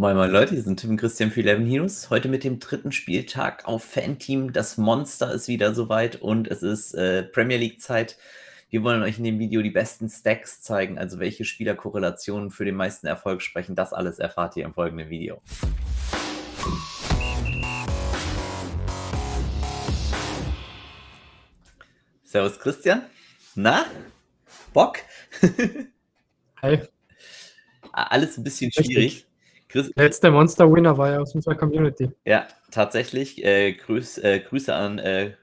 Moin Moin Leute, hier sind Tim und Christian für 11 Heroes. Heute mit dem dritten Spieltag auf Fanteam. Das Monster ist wieder soweit und es ist äh, Premier League Zeit. Wir wollen euch in dem Video die besten Stacks zeigen, also welche Spielerkorrelationen für den meisten Erfolg sprechen. Das alles erfahrt ihr im folgenden Video. Servus Christian. Na? Bock? Hi. Alles ein bisschen schwierig. Chris, Letzter Monster-Winner war ja aus unserer Community. Ja, tatsächlich. Äh, Grüß, äh, Grüße an äh,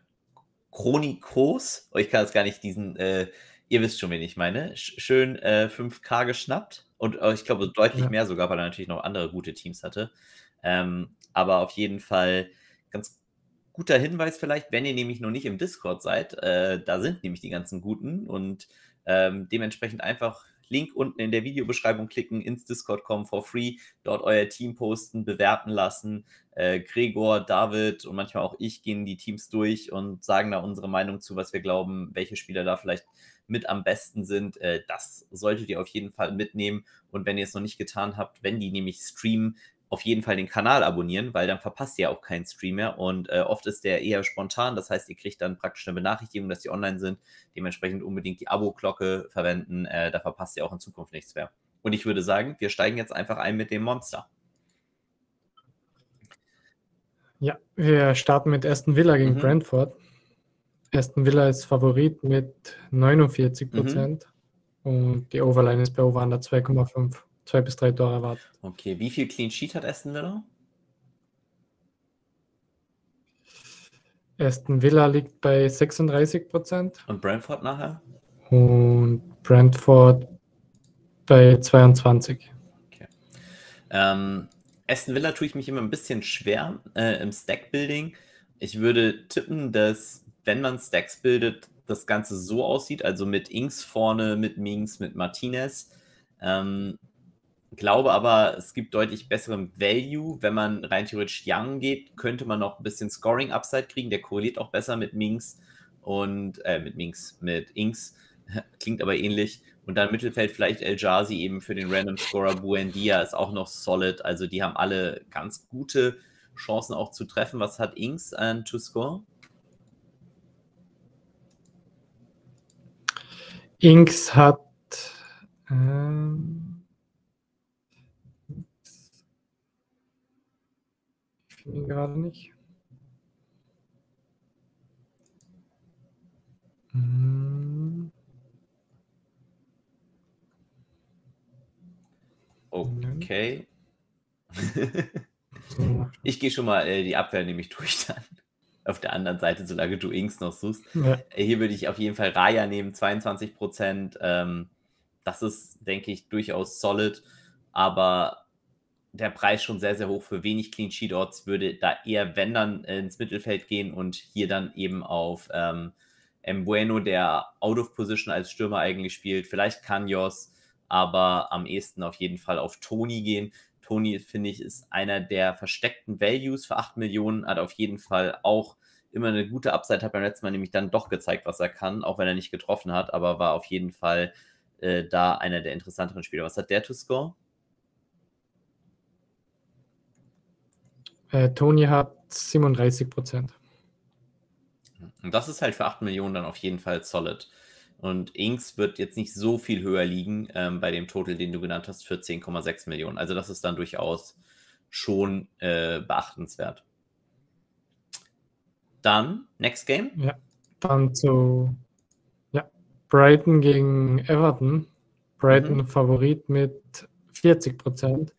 Chronikos. Oh, ich kann jetzt gar nicht diesen, äh, ihr wisst schon, wen ich meine. Schön 5K äh, geschnappt. Und äh, ich glaube deutlich ja. mehr sogar, weil er natürlich noch andere gute Teams hatte. Ähm, aber auf jeden Fall ganz guter Hinweis vielleicht, wenn ihr nämlich noch nicht im Discord seid. Äh, da sind nämlich die ganzen guten und ähm, dementsprechend einfach Link unten in der Videobeschreibung klicken, ins Discord kommen for free, dort euer Team posten, bewerten lassen. Äh, Gregor, David und manchmal auch ich gehen die Teams durch und sagen da unsere Meinung zu, was wir glauben, welche Spieler da vielleicht mit am besten sind. Äh, das solltet ihr auf jeden Fall mitnehmen. Und wenn ihr es noch nicht getan habt, wenn die nämlich streamen, auf jeden Fall den Kanal abonnieren, weil dann verpasst ihr auch keinen Stream mehr. Und äh, oft ist der eher spontan. Das heißt, ihr kriegt dann praktisch eine Benachrichtigung, dass die online sind. Dementsprechend unbedingt die Abo-Glocke verwenden. Äh, da verpasst ihr auch in Zukunft nichts mehr. Und ich würde sagen, wir steigen jetzt einfach ein mit dem Monster. Ja, wir starten mit Aston Villa gegen mhm. Brentford. Aston Villa ist Favorit mit 49 Prozent mhm. und die Overline ist bei Over 2,5 zwei bis drei Tore erwartet. Okay, wie viel Clean Sheet hat Aston Villa? Aston Villa liegt bei 36 Prozent. Und Brentford nachher? Und Brentford bei 22. Okay. Ähm, Aston Villa tue ich mich immer ein bisschen schwer äh, im Stack-Building. Ich würde tippen, dass, wenn man Stacks bildet, das Ganze so aussieht, also mit Inks vorne, mit Minks, mit Martinez. Ähm, glaube aber, es gibt deutlich besseren Value. Wenn man rein theoretisch Young geht, könnte man noch ein bisschen Scoring-Upside kriegen. Der korreliert auch besser mit Minks und äh, mit Minks, mit Inks. Klingt aber ähnlich. Und dann Mittelfeld vielleicht El Jazi eben für den Random Scorer. Buendia ist auch noch solid. Also die haben alle ganz gute Chancen auch zu treffen. Was hat Inks an to score? Inks hat ähm finde ihn gerade nicht. Hm. Okay. ich gehe schon mal äh, die Abwehr nämlich durch dann. Auf der anderen Seite, solange du Inks noch suchst. Ja. Äh, hier würde ich auf jeden Fall Raya nehmen, 22 Prozent. Ähm, das ist, denke ich, durchaus solid. Aber der Preis schon sehr, sehr hoch für wenig Clean Sheet Odds, würde da eher, wenn dann, ins Mittelfeld gehen und hier dann eben auf ähm, Mbueno, der out of position als Stürmer eigentlich spielt, vielleicht Kanyos, aber am ehesten auf jeden Fall auf Tony gehen. Tony, finde ich, ist einer der versteckten Values für 8 Millionen, hat auf jeden Fall auch immer eine gute Upside, hat beim letzten Mal nämlich dann doch gezeigt, was er kann, auch wenn er nicht getroffen hat, aber war auf jeden Fall äh, da einer der interessanteren Spieler. Was hat der to score? Äh, Tony hat 37 Prozent. Und das ist halt für 8 Millionen dann auf jeden Fall solid. Und Inks wird jetzt nicht so viel höher liegen ähm, bei dem Total, den du genannt hast, für 10,6 Millionen. Also das ist dann durchaus schon äh, beachtenswert. Dann, next game. Ja, dann zu ja, Brighton gegen Everton. Brighton mhm. Favorit mit 40 Prozent.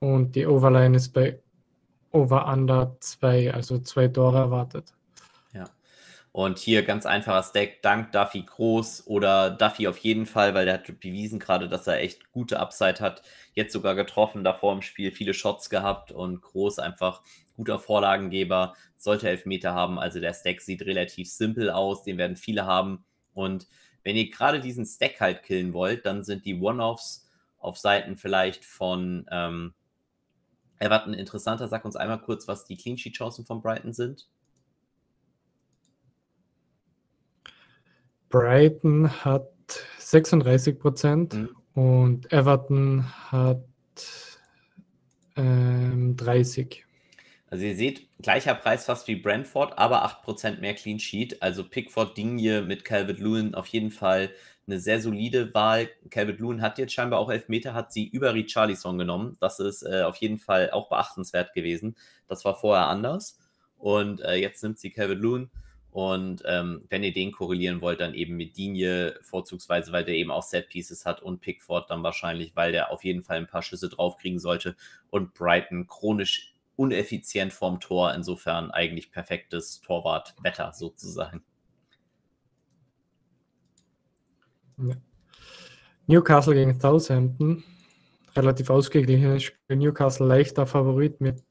Und die Overline ist bei Over-Under 2, also zwei Tore erwartet. Ja. Und hier ganz einfacher Stack, dank Duffy groß oder Duffy auf jeden Fall, weil der hat bewiesen gerade, dass er echt gute Upside hat. Jetzt sogar getroffen, davor im Spiel viele Shots gehabt und groß einfach guter Vorlagengeber, sollte Elfmeter haben. Also der Stack sieht relativ simpel aus, den werden viele haben. Und wenn ihr gerade diesen Stack halt killen wollt, dann sind die One-Offs auf Seiten vielleicht von ähm, Everton interessanter. Sag uns einmal kurz, was die Clean Sheet Chancen von Brighton sind. Brighton hat 36 Prozent mhm. und Everton hat ähm, 30. Also ihr seht, gleicher Preis fast wie Brentford, aber 8% mehr Clean Sheet. Also Pickford, Digne mit Calvert Lewin auf jeden Fall eine sehr solide Wahl. Calvert Lewin hat jetzt scheinbar auch Elfmeter, hat sie über Richarlison genommen. Das ist äh, auf jeden Fall auch beachtenswert gewesen. Das war vorher anders. Und äh, jetzt nimmt sie Calvert Lewin. Und ähm, wenn ihr den korrelieren wollt, dann eben mit Digne vorzugsweise, weil der eben auch Set Pieces hat und Pickford dann wahrscheinlich, weil der auf jeden Fall ein paar Schüsse draufkriegen sollte und Brighton chronisch uneffizient vorm Tor, insofern eigentlich perfektes Torwartwetter sozusagen. Ja. Newcastle gegen Southampton, relativ ausgeglichenes Spiel. Newcastle leichter Favorit mit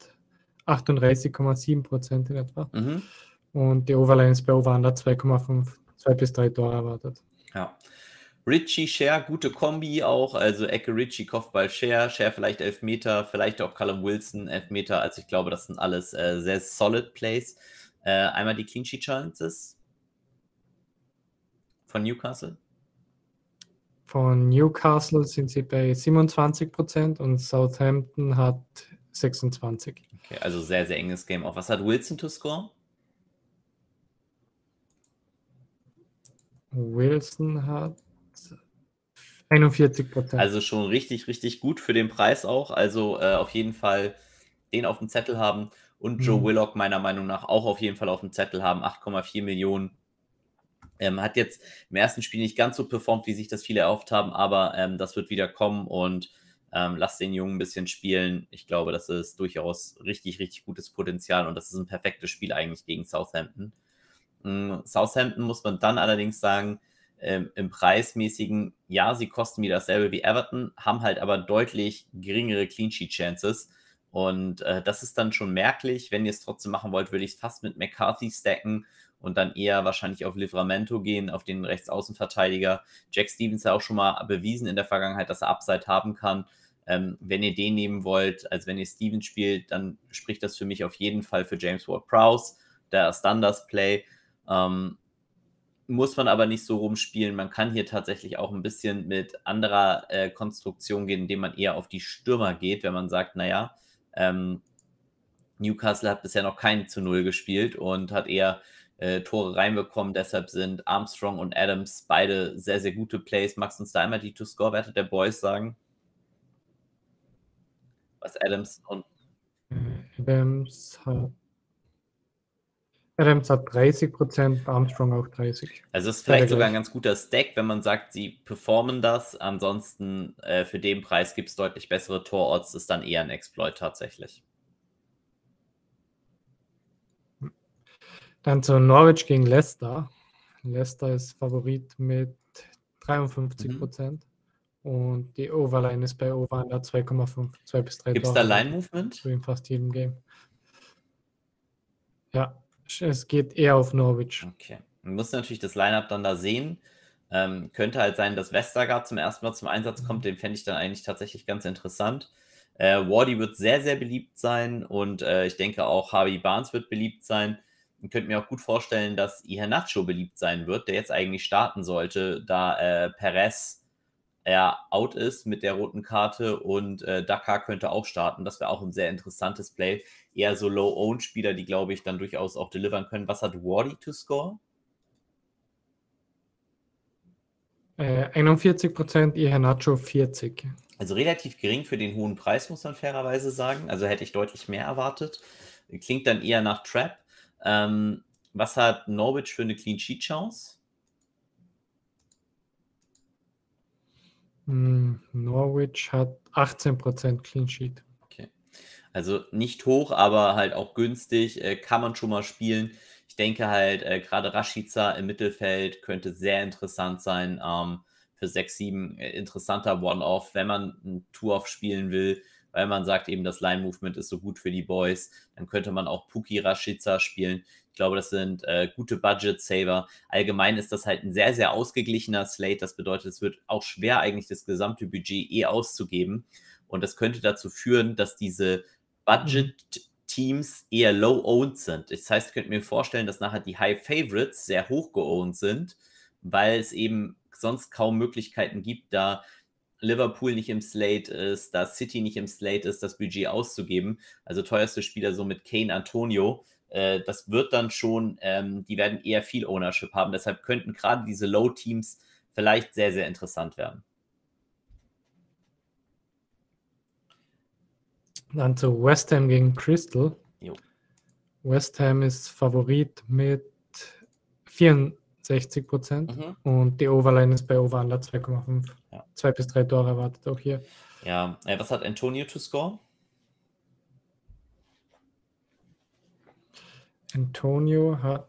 38,7 Prozent in etwa. Mhm. Und die Overline ist bei Over 2,5, 2 bis 3 Tore erwartet. Ja. Richie Share, gute Kombi auch. Also Ecke Richie, Kopfball Share, Share vielleicht 11 Meter, vielleicht auch Callum Wilson 11 Meter. Also ich glaube, das sind alles äh, sehr solid Plays. Äh, einmal die Clean Sheet Challenges von Newcastle. Von Newcastle sind sie bei 27 Prozent und Southampton hat 26. Okay, also sehr, sehr enges Game auch. Was hat Wilson to score? Wilson hat 41 Prozent. Also schon richtig, richtig gut für den Preis auch. Also äh, auf jeden Fall den auf dem Zettel haben und Joe mhm. Willock meiner Meinung nach auch auf jeden Fall auf dem Zettel haben. 8,4 Millionen. Ähm, hat jetzt im ersten Spiel nicht ganz so performt, wie sich das viele erhofft haben, aber ähm, das wird wieder kommen und ähm, lasst den Jungen ein bisschen spielen. Ich glaube, das ist durchaus richtig, richtig gutes Potenzial und das ist ein perfektes Spiel eigentlich gegen Southampton. Ähm, Southampton muss man dann allerdings sagen, ähm, im preismäßigen, ja, sie kosten wieder dasselbe wie Everton, haben halt aber deutlich geringere Clean Sheet Chances. Und äh, das ist dann schon merklich. Wenn ihr es trotzdem machen wollt, würde ich es fast mit McCarthy stacken und dann eher wahrscheinlich auf Livramento gehen, auf den Rechtsaußenverteidiger. Jack Stevens hat auch schon mal bewiesen in der Vergangenheit, dass er Upside haben kann. Ähm, wenn ihr den nehmen wollt, als wenn ihr Stevens spielt, dann spricht das für mich auf jeden Fall für James Ward-Prowse, der Standards Play. Ähm, muss man aber nicht so rumspielen. Man kann hier tatsächlich auch ein bisschen mit anderer äh, Konstruktion gehen, indem man eher auf die Stürmer geht, wenn man sagt, naja, ähm, Newcastle hat bisher noch keinen zu Null gespielt und hat eher äh, Tore reinbekommen. Deshalb sind Armstrong und Adams beide sehr, sehr gute Plays. Magst du uns da einmal die To-Score-Werte der Boys sagen? Was Adams und. Adams hat Adams hat 30 Prozent, Armstrong auch 30. Also es ist vielleicht sogar ein ganz guter Stack, wenn man sagt, sie performen das. Ansonsten äh, für den Preis gibt es deutlich bessere Tororts, ist dann eher ein Exploit tatsächlich. Dann zu Norwich gegen Leicester. Leicester ist Favorit mit 53 Prozent. Mhm. Und die Overline ist bei Over 2,5, 2 bis 3 Gibt es da Line-Movement? In fast jedem Game. Ja, es geht eher auf Norwich. Okay. Man muss natürlich das Lineup dann da sehen. Ähm, könnte halt sein, dass Westergaard zum ersten Mal zum Einsatz kommt. Den fände ich dann eigentlich tatsächlich ganz interessant. Äh, Wardy wird sehr, sehr beliebt sein und äh, ich denke auch Harvey Barnes wird beliebt sein. Ich könnte mir auch gut vorstellen, dass Iheanacho beliebt sein wird, der jetzt eigentlich starten sollte, da äh, Perez er out ist mit der roten Karte und äh, Dakar könnte auch starten. Das wäre auch ein sehr interessantes Play. Eher so Low-Owned-Spieler, die, glaube ich, dann durchaus auch delivern können. Was hat Wardy to score? Äh, 41 Prozent, Nacho 40. Also relativ gering für den hohen Preis, muss man fairerweise sagen. Also hätte ich deutlich mehr erwartet. Klingt dann eher nach Trap. Ähm, was hat Norwich für eine Clean Sheet Chance? Hm, Norwich hat 18% Clean Sheet. Okay. Also nicht hoch, aber halt auch günstig. Äh, kann man schon mal spielen. Ich denke halt, äh, gerade Rashica im Mittelfeld könnte sehr interessant sein. Ähm, für 6, 7 äh, interessanter One-Off, wenn man ein Two-Off spielen will, weil man sagt eben, das Line-Movement ist so gut für die Boys. Dann könnte man auch Puki Rashica spielen. Ich glaube, das sind äh, gute Budget-Saver. Allgemein ist das halt ein sehr, sehr ausgeglichener Slate. Das bedeutet, es wird auch schwer, eigentlich das gesamte Budget eh auszugeben. Und das könnte dazu führen, dass diese Budget-Teams eher low-owned sind. Das heißt, ich könnte mir vorstellen, dass nachher die High-Favorites sehr hoch geowned sind, weil es eben sonst kaum Möglichkeiten gibt, da Liverpool nicht im Slate ist, da City nicht im Slate ist, das Budget auszugeben. Also teuerste Spieler so mit Kane Antonio. Äh, das wird dann schon, ähm, die werden eher viel Ownership haben. Deshalb könnten gerade diese Low-Teams vielleicht sehr, sehr interessant werden. Dann zu West Ham gegen Crystal. Jo. West Ham ist Favorit mit 64 Prozent mhm. und die Overline ist bei Over Under 2,5. Ja. Zwei bis drei Tore erwartet auch hier. Ja, äh, was hat Antonio to score? Antonio hat.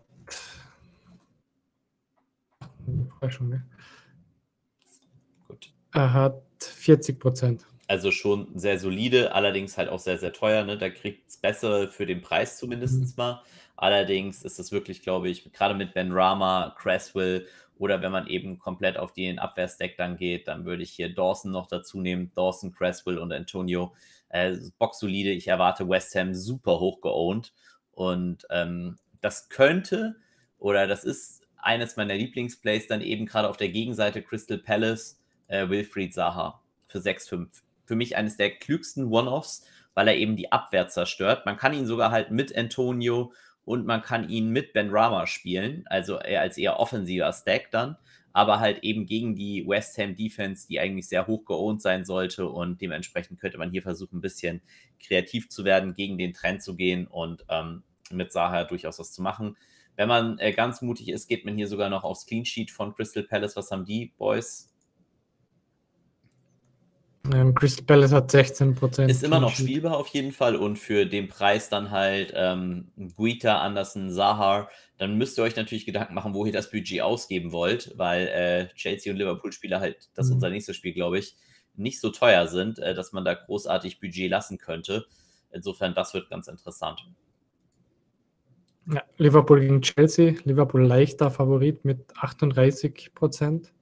Gut. Er hat 40 Prozent. Also schon sehr solide, allerdings halt auch sehr, sehr teuer. Ne? Da kriegt es besser für den Preis zumindest mhm. mal. Allerdings ist es wirklich, glaube ich, gerade mit Ben Rama, Cresswell oder wenn man eben komplett auf den Abwehrstack dann geht, dann würde ich hier Dawson noch dazu nehmen. Dawson, Cresswell und Antonio. Äh, boxsolide. Ich erwarte West Ham super hoch geowned. Und ähm, das könnte oder das ist eines meiner Lieblingsplays dann eben gerade auf der Gegenseite Crystal Palace, äh, Wilfried Zaha für 6,5 für mich eines der klügsten One-Offs, weil er eben die Abwehr zerstört. Man kann ihn sogar halt mit Antonio und man kann ihn mit Ben Rama spielen, also eher als eher offensiver Stack dann, aber halt eben gegen die West Ham Defense, die eigentlich sehr hoch geohnt sein sollte und dementsprechend könnte man hier versuchen, ein bisschen kreativ zu werden, gegen den Trend zu gehen und ähm, mit Saha durchaus was zu machen. Wenn man äh, ganz mutig ist, geht man hier sogar noch aufs Clean Sheet von Crystal Palace. Was haben die Boys? Ähm, Crystal Palace hat 16 Prozent. Ist immer noch spielbar auf jeden Fall und für den Preis dann halt ähm, Guita, Anderson, Sahar, dann müsst ihr euch natürlich Gedanken machen, wo ihr das Budget ausgeben wollt, weil äh, Chelsea und Liverpool-Spieler halt, das ist mhm. unser nächstes Spiel, glaube ich, nicht so teuer sind, äh, dass man da großartig Budget lassen könnte. Insofern, das wird ganz interessant. Ja, Liverpool gegen Chelsea. Liverpool leichter Favorit mit 38 Prozent.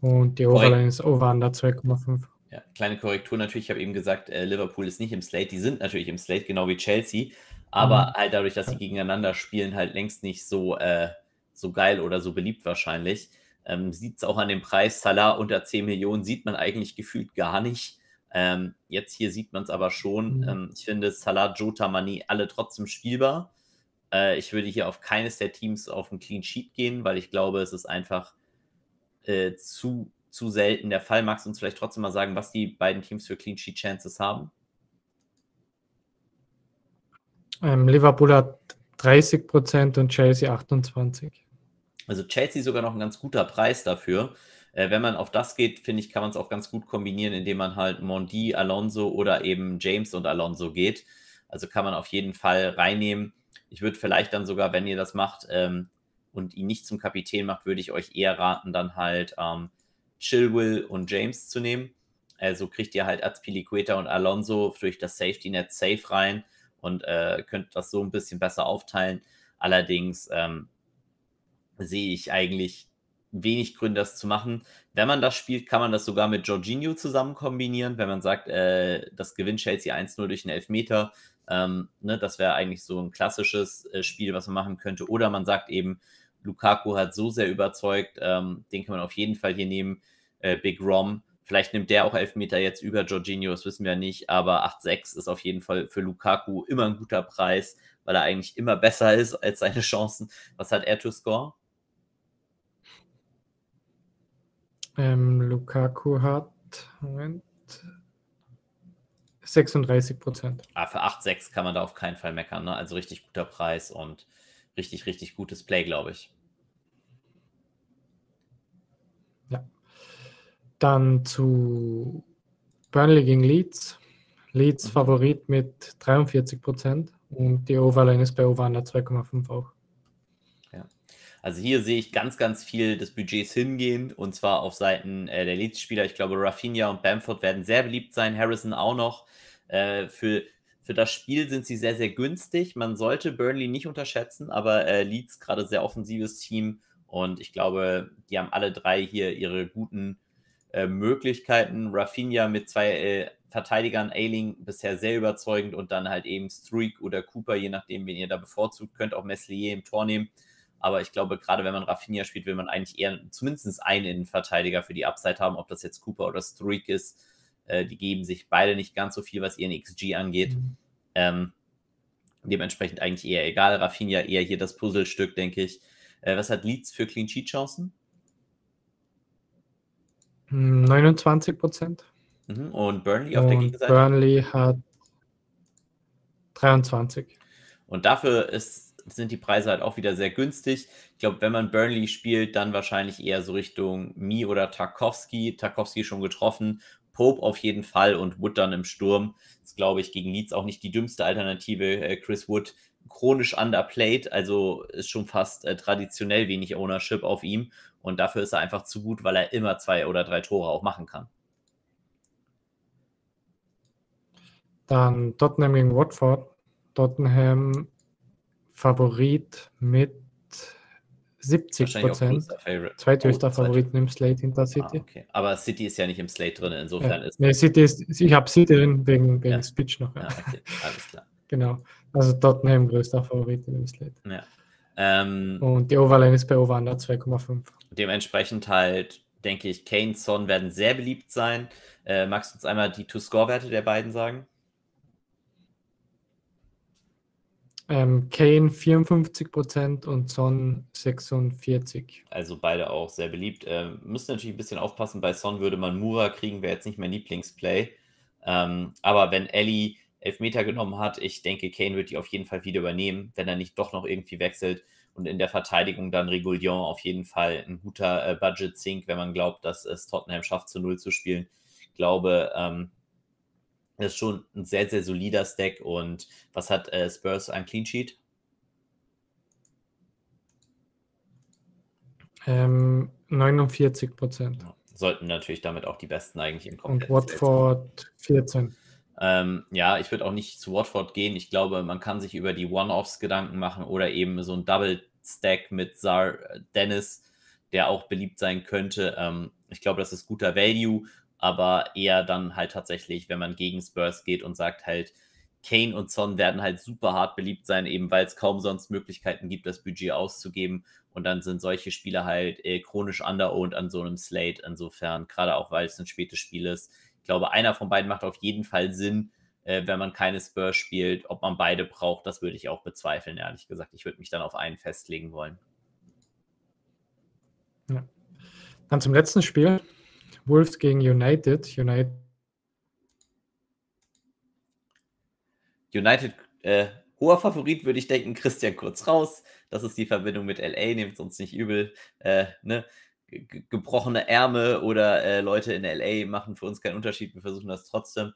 Und die Overline ist over under 2,5. Ja, kleine Korrektur natürlich. Ich habe eben gesagt, äh, Liverpool ist nicht im Slate. Die sind natürlich im Slate, genau wie Chelsea. Aber mhm. halt dadurch, dass sie gegeneinander spielen, halt längst nicht so, äh, so geil oder so beliebt wahrscheinlich. Ähm, sieht es auch an dem Preis. Salah unter 10 Millionen sieht man eigentlich gefühlt gar nicht. Ähm, jetzt hier sieht man es aber schon. Mhm. Ähm, ich finde Salah, Jota, Mani alle trotzdem spielbar. Äh, ich würde hier auf keines der Teams auf ein Clean Sheet gehen, weil ich glaube, es ist einfach äh, zu zu selten der Fall. Magst du uns vielleicht trotzdem mal sagen, was die beiden Teams für Clean Sheet Chances haben? Ähm, Liverpool hat 30 Prozent und Chelsea 28. Also Chelsea sogar noch ein ganz guter Preis dafür. Äh, wenn man auf das geht, finde ich, kann man es auch ganz gut kombinieren, indem man halt Mondi, Alonso oder eben James und Alonso geht. Also kann man auf jeden Fall reinnehmen. Ich würde vielleicht dann sogar, wenn ihr das macht ähm, und ihn nicht zum Kapitän macht, würde ich euch eher raten, dann halt ähm, Chilwell und James zu nehmen. Also kriegt ihr halt Azpilicueta und Alonso durch das Safety Net safe rein und äh, könnt das so ein bisschen besser aufteilen. Allerdings ähm, sehe ich eigentlich wenig Gründe, das zu machen. Wenn man das spielt, kann man das sogar mit Jorginho zusammen kombinieren. Wenn man sagt, äh, das gewinnt Chelsea 1-0 durch einen Elfmeter, ähm, ne, das wäre eigentlich so ein klassisches äh, Spiel, was man machen könnte. Oder man sagt eben, Lukaku hat so sehr überzeugt, ähm, den kann man auf jeden Fall hier nehmen. Äh, Big Rom, vielleicht nimmt der auch Elfmeter jetzt über Jorginho, das wissen wir nicht, aber 8-6 ist auf jeden Fall für Lukaku immer ein guter Preis, weil er eigentlich immer besser ist als seine Chancen. Was hat er to score? Ähm, Lukaku hat, Moment, 36 Prozent. Ah, für 8-6 kann man da auf keinen Fall meckern. Ne? Also richtig guter Preis und richtig, richtig gutes Play, glaube ich. Ja. Dann zu Burnley gegen Leeds. Leeds mhm. Favorit mit 43 Prozent und die Overline ist bei Over 2,5 auch. Ja. Also hier sehe ich ganz, ganz viel des Budgets hingehen und zwar auf Seiten äh, der Leeds-Spieler. Ich glaube, Rafinha und Bamford werden sehr beliebt sein, Harrison auch noch. Äh, für für das Spiel sind sie sehr, sehr günstig. Man sollte Burnley nicht unterschätzen, aber äh, Leeds gerade sehr offensives Team und ich glaube, die haben alle drei hier ihre guten äh, Möglichkeiten. Rafinha mit zwei äh, Verteidigern, Ailing bisher sehr überzeugend und dann halt eben Struik oder Cooper, je nachdem, wen ihr da bevorzugt, könnt auch Meslier im Tor nehmen. Aber ich glaube, gerade wenn man Rafinha spielt, will man eigentlich eher zumindest einen Innenverteidiger für die Upside haben, ob das jetzt Cooper oder Streak ist. Äh, die geben sich beide nicht ganz so viel, was ihren XG angeht. Mhm. Ähm, dementsprechend eigentlich eher egal. Rafinha eher hier das Puzzlestück, denke ich. Äh, was hat Leeds für Clean Sheet Chancen? 29 Prozent. Mhm. Und Burnley auf Und der Gegenseite? Burnley hat 23. Und dafür ist, sind die Preise halt auch wieder sehr günstig. Ich glaube, wenn man Burnley spielt, dann wahrscheinlich eher so Richtung Mi oder Tarkovsky. Tarkovsky schon getroffen. Pope auf jeden Fall und Wood dann im Sturm. Das ist, glaube ich, gegen Leeds auch nicht die dümmste Alternative. Äh, Chris Wood chronisch underplayed, also ist schon fast äh, traditionell wenig Ownership auf ihm. Und dafür ist er einfach zu gut, weil er immer zwei oder drei Tore auch machen kann. Dann Tottenham gegen Watford. Tottenham Favorit mit 70 Prozent. Zweithöchster oh, Favorit im Slate hinter City. Ah, okay. Aber City ist ja nicht im Slate drin, insofern ja. ist. Nee, City ist, ich habe City drin wegen, wegen ja. Speech noch. Ja. ja. okay. Alles klar. genau. Also Tottenham größter Favorit im Slate. Ja. Ähm, Und die Overline ist bei Over 2,5. Dementsprechend halt, denke ich, Kane, Son werden sehr beliebt sein. Äh, magst du uns einmal die To-Score-Werte der beiden sagen? Ähm, Kane 54% und Son 46%. Also beide auch sehr beliebt. Ähm, müssen natürlich ein bisschen aufpassen. Bei Son würde man Mura kriegen, wäre jetzt nicht mein Lieblingsplay. Ähm, aber wenn Ellie Elfmeter genommen hat, ich denke, Kane wird die auf jeden Fall wieder übernehmen, wenn er nicht doch noch irgendwie wechselt. Und in der Verteidigung dann Regulion auf jeden Fall ein guter äh, Budget-Sink, wenn man glaubt, dass es Tottenham schafft, zu Null zu spielen. Ich glaube, ähm, das ist schon ein sehr, sehr solider Stack. Und was hat äh, Spurs an Clean Sheet? Ähm, 49 Prozent. Sollten natürlich damit auch die Besten eigentlich im Kompletten. Und Watford 14. Ähm, ja, ich würde auch nicht zu Watford gehen. Ich glaube, man kann sich über die One-Offs Gedanken machen oder eben so ein Double-Stack mit Zar Dennis, der auch beliebt sein könnte. Ähm, ich glaube, das ist guter Value aber eher dann halt tatsächlich, wenn man gegen Spurs geht und sagt halt, Kane und Son werden halt super hart beliebt sein, eben weil es kaum sonst Möglichkeiten gibt, das Budget auszugeben. Und dann sind solche Spiele halt äh, chronisch underowned an so einem Slate. Insofern, gerade auch weil es ein spätes Spiel ist. Ich glaube, einer von beiden macht auf jeden Fall Sinn, äh, wenn man keine Spurs spielt. Ob man beide braucht, das würde ich auch bezweifeln, ehrlich gesagt. Ich würde mich dann auf einen festlegen wollen. Ja. Dann zum letzten Spiel. Wolves gegen United. United, United äh, hoher Favorit, würde ich denken. Christian kurz raus. Das ist die Verbindung mit LA, nehmt es uns nicht übel. Äh, ne? gebrochene Ärmel oder äh, Leute in LA machen für uns keinen Unterschied. Wir versuchen das trotzdem.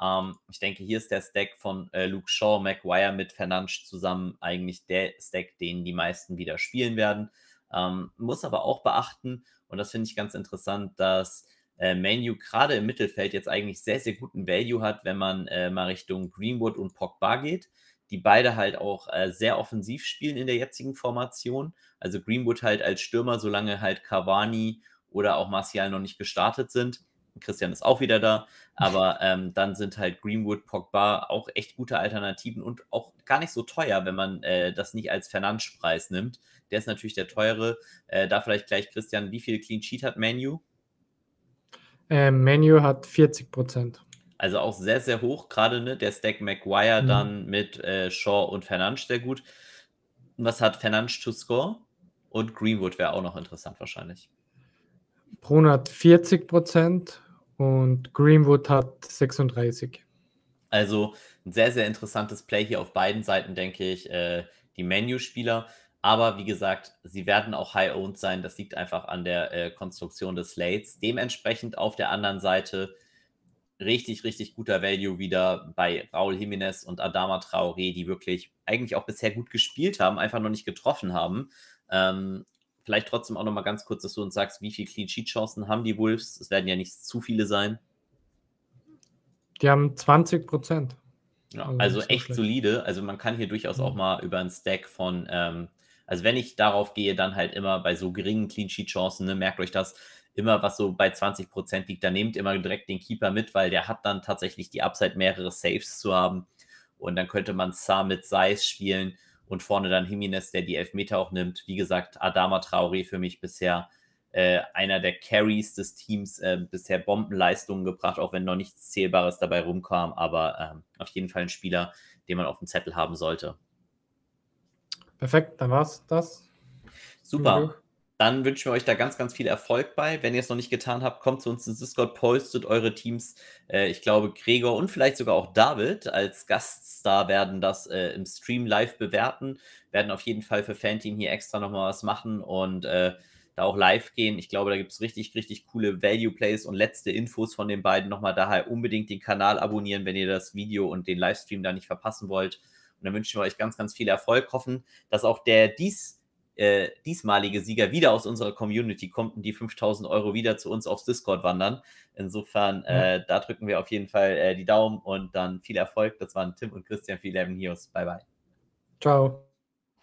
Ähm, ich denke, hier ist der Stack von äh, Luke Shaw, Maguire mit Fernandes zusammen eigentlich der Stack, den die meisten wieder spielen werden. Ähm, muss aber auch beachten, und das finde ich ganz interessant, dass äh, Manu gerade im Mittelfeld jetzt eigentlich sehr, sehr guten Value hat, wenn man äh, mal Richtung Greenwood und Pogba geht, die beide halt auch äh, sehr offensiv spielen in der jetzigen Formation. Also Greenwood halt als Stürmer, solange halt Cavani oder auch Martial noch nicht gestartet sind. Christian ist auch wieder da, aber ähm, dann sind halt Greenwood, Pogba auch echt gute Alternativen und auch gar nicht so teuer, wenn man äh, das nicht als Fernandes-Preis nimmt. Der ist natürlich der teure. Äh, da vielleicht gleich, Christian, wie viel Clean Sheet hat Manu? Äh, Menu hat 40 Prozent. Also auch sehr, sehr hoch. Gerade ne, der Stack Maguire mhm. dann mit äh, Shaw und Fernandes sehr gut. Was hat Fernandes to score? Und Greenwood wäre auch noch interessant wahrscheinlich. Bruno hat 40 Prozent und Greenwood hat 36. Also ein sehr, sehr interessantes Play hier auf beiden Seiten, denke ich. Äh, die Menu-Spieler. Aber wie gesagt, sie werden auch high-owned sein. Das liegt einfach an der äh, Konstruktion des Slates. Dementsprechend auf der anderen Seite richtig, richtig guter Value wieder bei Raul Jiménez und Adama Traoré, die wirklich eigentlich auch bisher gut gespielt haben, einfach noch nicht getroffen haben. Ähm, vielleicht trotzdem auch noch mal ganz kurz, dass du uns sagst, wie viele Clean Sheet Chancen haben die Wolves? Es werden ja nicht zu viele sein. Die haben 20 Prozent. Ja, also, also echt so solide. Also man kann hier durchaus mhm. auch mal über einen Stack von ähm, also wenn ich darauf gehe, dann halt immer bei so geringen Clean Sheet Chancen, ne, merkt euch das, immer was so bei 20 Prozent liegt, dann nehmt immer direkt den Keeper mit, weil der hat dann tatsächlich die Upside, mehrere Saves zu haben. Und dann könnte man Saar mit Seis spielen und vorne dann Jimenez, der die Elfmeter auch nimmt. Wie gesagt, Adama Traoré für mich bisher äh, einer der Carries des Teams, äh, bisher Bombenleistungen gebracht, auch wenn noch nichts Zählbares dabei rumkam, aber ähm, auf jeden Fall ein Spieler, den man auf dem Zettel haben sollte. Perfekt, dann war's das. Super. Dann wünschen wir euch da ganz, ganz viel Erfolg bei. Wenn ihr es noch nicht getan habt, kommt zu uns ins Discord, postet eure Teams. Äh, ich glaube, Gregor und vielleicht sogar auch David als Gaststar werden das äh, im Stream live bewerten. Werden auf jeden Fall für Fanteam hier extra nochmal was machen und äh, da auch live gehen. Ich glaube, da gibt es richtig, richtig coole Value Plays und letzte Infos von den beiden nochmal. Daher unbedingt den Kanal abonnieren, wenn ihr das Video und den Livestream da nicht verpassen wollt. Und dann wünschen wir euch ganz, ganz viel Erfolg. Hoffen, dass auch der dies äh, diesmalige Sieger wieder aus unserer Community kommt und die 5000 Euro wieder zu uns aufs Discord wandern. Insofern, äh, da drücken wir auf jeden Fall äh, die Daumen und dann viel Erfolg. Das waren Tim und Christian für 11 News. Bye, bye. Ciao.